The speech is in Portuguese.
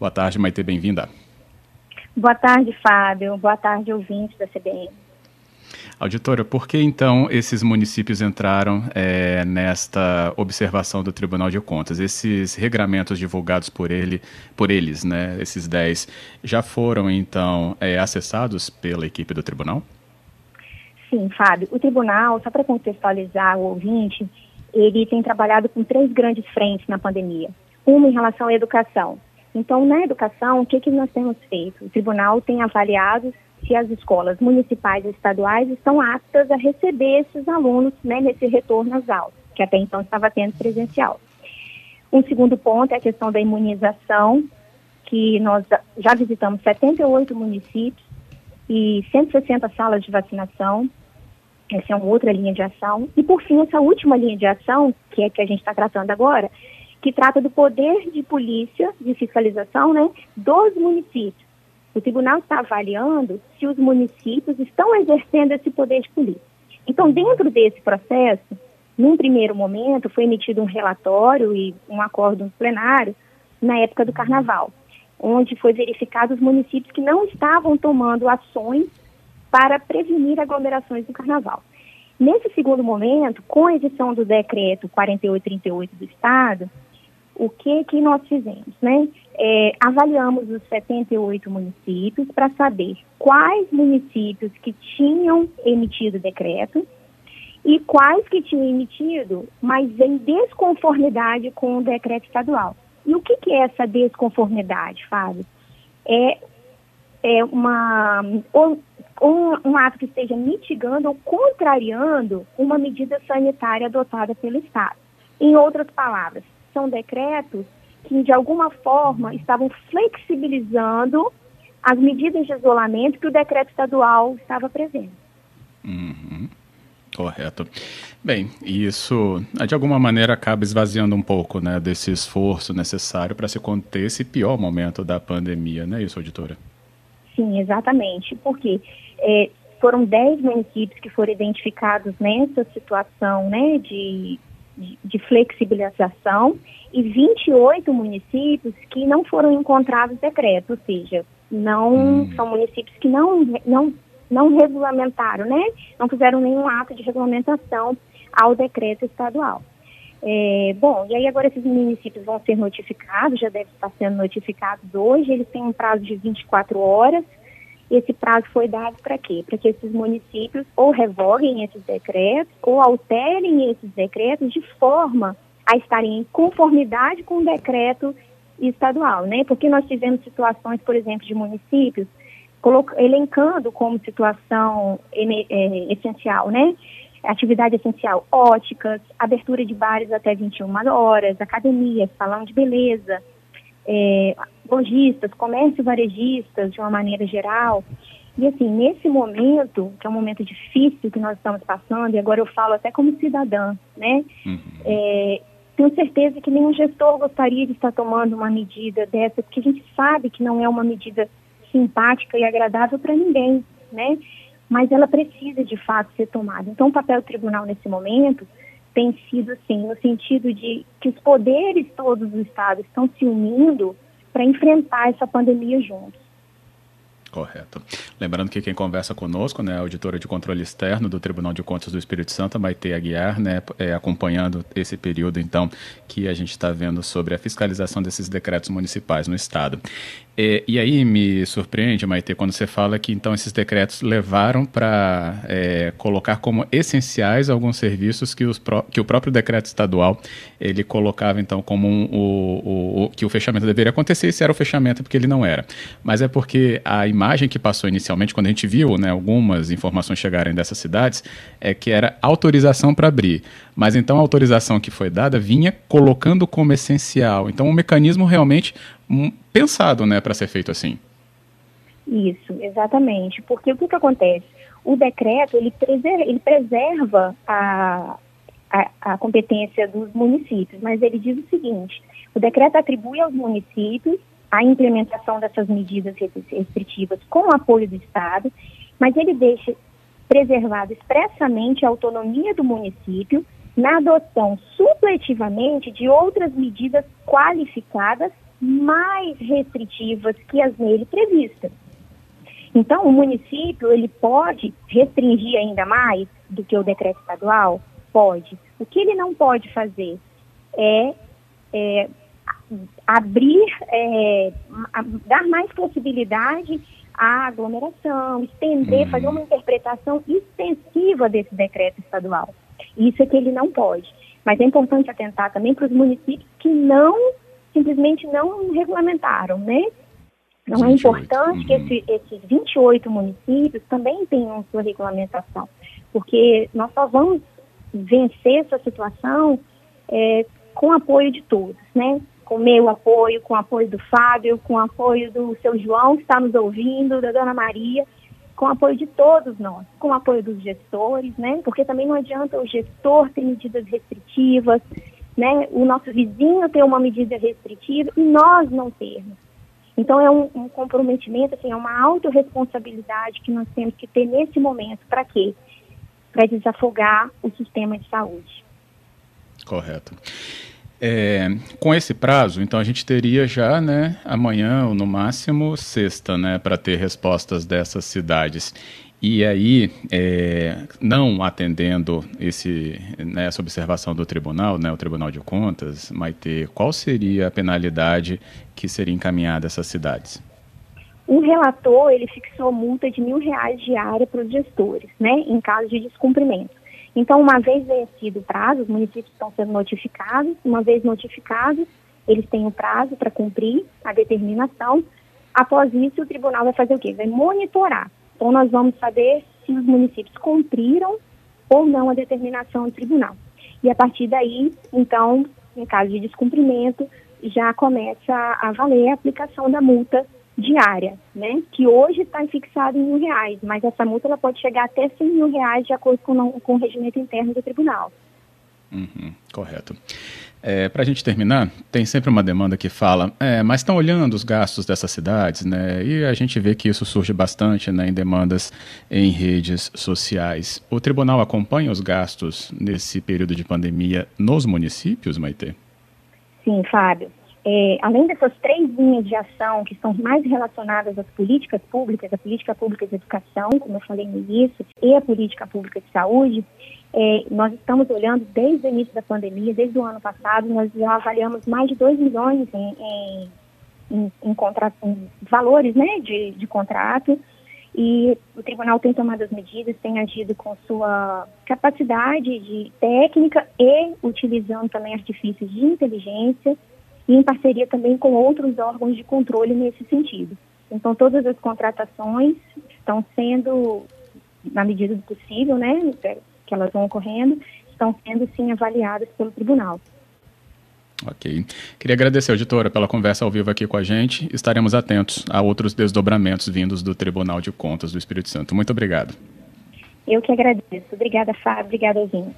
Boa tarde, Maite, bem-vinda. Boa tarde, Fábio. Boa tarde, ouvintes da CBN. Auditora, por que então esses municípios entraram é, nesta observação do Tribunal de Contas? Esses regramentos divulgados por ele, por eles, né, esses 10, já foram então é, acessados pela equipe do tribunal? Sim, Fábio. O tribunal, só para contextualizar o ouvinte, ele tem trabalhado com três grandes frentes na pandemia. Uma em relação à educação. Então, na educação, o que, que nós temos feito? O tribunal tem avaliado se as escolas municipais e estaduais estão aptas a receber esses alunos né, nesse retorno às aulas, que até então estava tendo presencial. Um segundo ponto é a questão da imunização, que nós já visitamos 78 municípios e 160 salas de vacinação. Essa é uma outra linha de ação. E, por fim, essa última linha de ação, que é que a gente está tratando agora, que trata do poder de polícia, de fiscalização, né, dos municípios. O tribunal está avaliando se os municípios estão exercendo esse poder de polícia. Então, dentro desse processo, num primeiro momento, foi emitido um relatório e um acordo plenário na época do carnaval, onde foi verificado os municípios que não estavam tomando ações para prevenir aglomerações do carnaval. Nesse segundo momento, com a edição do decreto 4838 do Estado, o que que nós fizemos, né? É, avaliamos os 78 municípios para saber quais municípios que tinham emitido decreto e quais que tinham emitido, mas em desconformidade com o decreto estadual. E o que, que é essa desconformidade, Fábio? É, é uma, um, um ato que esteja mitigando ou contrariando uma medida sanitária adotada pelo Estado. Em outras palavras, são decretos que, de alguma forma, estavam flexibilizando as medidas de isolamento que o decreto estadual estava prevendo. Uhum. Correto. Bem, isso de alguma maneira acaba esvaziando um pouco né, desse esforço necessário para se conter esse pior momento da pandemia, não é isso, auditora? Sim, exatamente. Porque é, foram 10 municípios que foram identificados nessa situação né, de de, flexibilização e 28 municípios que não foram encontrados decretos, ou seja, não hum. são municípios que não, não, não regulamentaram, né? Não fizeram nenhum ato de regulamentação ao decreto estadual. É, bom, e aí agora esses municípios vão ser notificados, já devem estar sendo notificados hoje, eles têm um prazo de 24 horas esse prazo foi dado para quê? Para que esses municípios ou revoguem esses decretos ou alterem esses decretos de forma a estarem em conformidade com o decreto estadual, né? Porque nós tivemos situações, por exemplo, de municípios elencando como situação é, essencial, né? Atividade essencial, óticas, abertura de bares até 21 horas, academias, salão de beleza, é, lojistas, comércio varejistas, de uma maneira geral. E assim, nesse momento, que é um momento difícil que nós estamos passando, e agora eu falo até como cidadã, né? Uhum. É, tenho certeza que nenhum gestor gostaria de estar tomando uma medida dessa, porque a gente sabe que não é uma medida simpática e agradável para ninguém, né? Mas ela precisa de fato ser tomada. Então, o papel do tribunal nesse momento tem sido assim, no sentido de que os poderes todos do Estado estão se unindo para enfrentar essa pandemia juntos. Correto. Lembrando que quem conversa conosco né, é a auditora de controle externo do Tribunal de Contas do Espírito Santo, Maite Aguiar, né, é, acompanhando esse período, então, que a gente está vendo sobre a fiscalização desses decretos municipais no Estado. É, e aí me surpreende, Maite, quando você fala que então esses decretos levaram para é, colocar como essenciais alguns serviços que, os que o próprio decreto estadual ele colocava então como um, o, o, o, que o fechamento deveria acontecer, e se era o fechamento porque ele não era. Mas é porque a imagem que passou inicialmente, quando a gente viu né, algumas informações chegarem dessas cidades, é que era autorização para abrir. Mas então a autorização que foi dada vinha colocando como essencial. Então o mecanismo realmente pensado, né, para ser feito assim. Isso, exatamente. Porque o que, que acontece? O decreto, ele preserva, ele preserva a, a, a, competência dos municípios, mas ele diz o seguinte, o decreto atribui aos municípios a implementação dessas medidas restritivas com o apoio do Estado, mas ele deixa preservado expressamente a autonomia do município na adoção supletivamente de outras medidas qualificadas mais restritivas que as nele previstas. Então, o município ele pode restringir ainda mais do que o decreto estadual? Pode. O que ele não pode fazer é, é abrir, é, dar mais possibilidade à aglomeração, estender, uhum. fazer uma interpretação extensiva desse decreto estadual. Isso é que ele não pode. Mas é importante atentar também para os municípios que não, simplesmente não regulamentaram, né? Não 28. é importante uhum. que esse, esses 28 municípios também tenham sua regulamentação, porque nós só vamos vencer essa situação é, com apoio de todos, né? Com meu apoio, com o apoio do Fábio, com o apoio do seu João, que está nos ouvindo, da Dona Maria, com o apoio de todos nós, com o apoio dos gestores, né? Porque também não adianta o gestor ter medidas restritivas, né? O nosso vizinho ter uma medida restritiva e nós não termos. Então, é um, um comprometimento, assim, é uma autorresponsabilidade que nós temos que ter nesse momento. Para quê? Para desafogar o sistema de saúde. Correto. É, com esse prazo, então a gente teria já, né, amanhã ou no máximo sexta, né, para ter respostas dessas cidades. E aí, é, não atendendo esse, né, essa observação do tribunal, né, o Tribunal de Contas, Maite, qual seria a penalidade que seria encaminhada a essas cidades? O relator, ele fixou multa de mil reais diária para os gestores, né, em caso de descumprimento. Então, uma vez vencido o prazo, os municípios estão sendo notificados, uma vez notificados, eles têm o um prazo para cumprir a determinação. Após isso, o tribunal vai fazer o quê? Vai monitorar então, nós vamos saber se os municípios cumpriram ou não a determinação do tribunal. E a partir daí, então, em caso de descumprimento, já começa a valer a aplicação da multa diária, né? Que hoje está fixada em mil reais, mas essa multa ela pode chegar até 100 mil reais de acordo com, com o regimento interno do tribunal. Uhum, correto. É, Para a gente terminar, tem sempre uma demanda que fala, é, mas estão olhando os gastos dessas cidades, né? E a gente vê que isso surge bastante né, em demandas em redes sociais. O tribunal acompanha os gastos nesse período de pandemia nos municípios, Maite? Sim, Fábio. É, além dessas três linhas de ação que são mais relacionadas às políticas públicas, a política pública de educação, como eu falei no início, e a política pública de saúde, é, nós estamos olhando desde o início da pandemia, desde o ano passado, nós já avaliamos mais de 2 milhões em, em, em, contrato, em valores né, de, de contrato, e o tribunal tem tomado as medidas, tem agido com sua capacidade de técnica e utilizando também artifícios de inteligência e em parceria também com outros órgãos de controle nesse sentido. Então, todas as contratações estão sendo, na medida do possível, né, que elas vão ocorrendo, estão sendo sim avaliadas pelo tribunal. Ok. Queria agradecer, auditora, pela conversa ao vivo aqui com a gente. Estaremos atentos a outros desdobramentos vindos do Tribunal de Contas do Espírito Santo. Muito obrigado. Eu que agradeço. Obrigada, Fábio. Obrigada, ouvintes.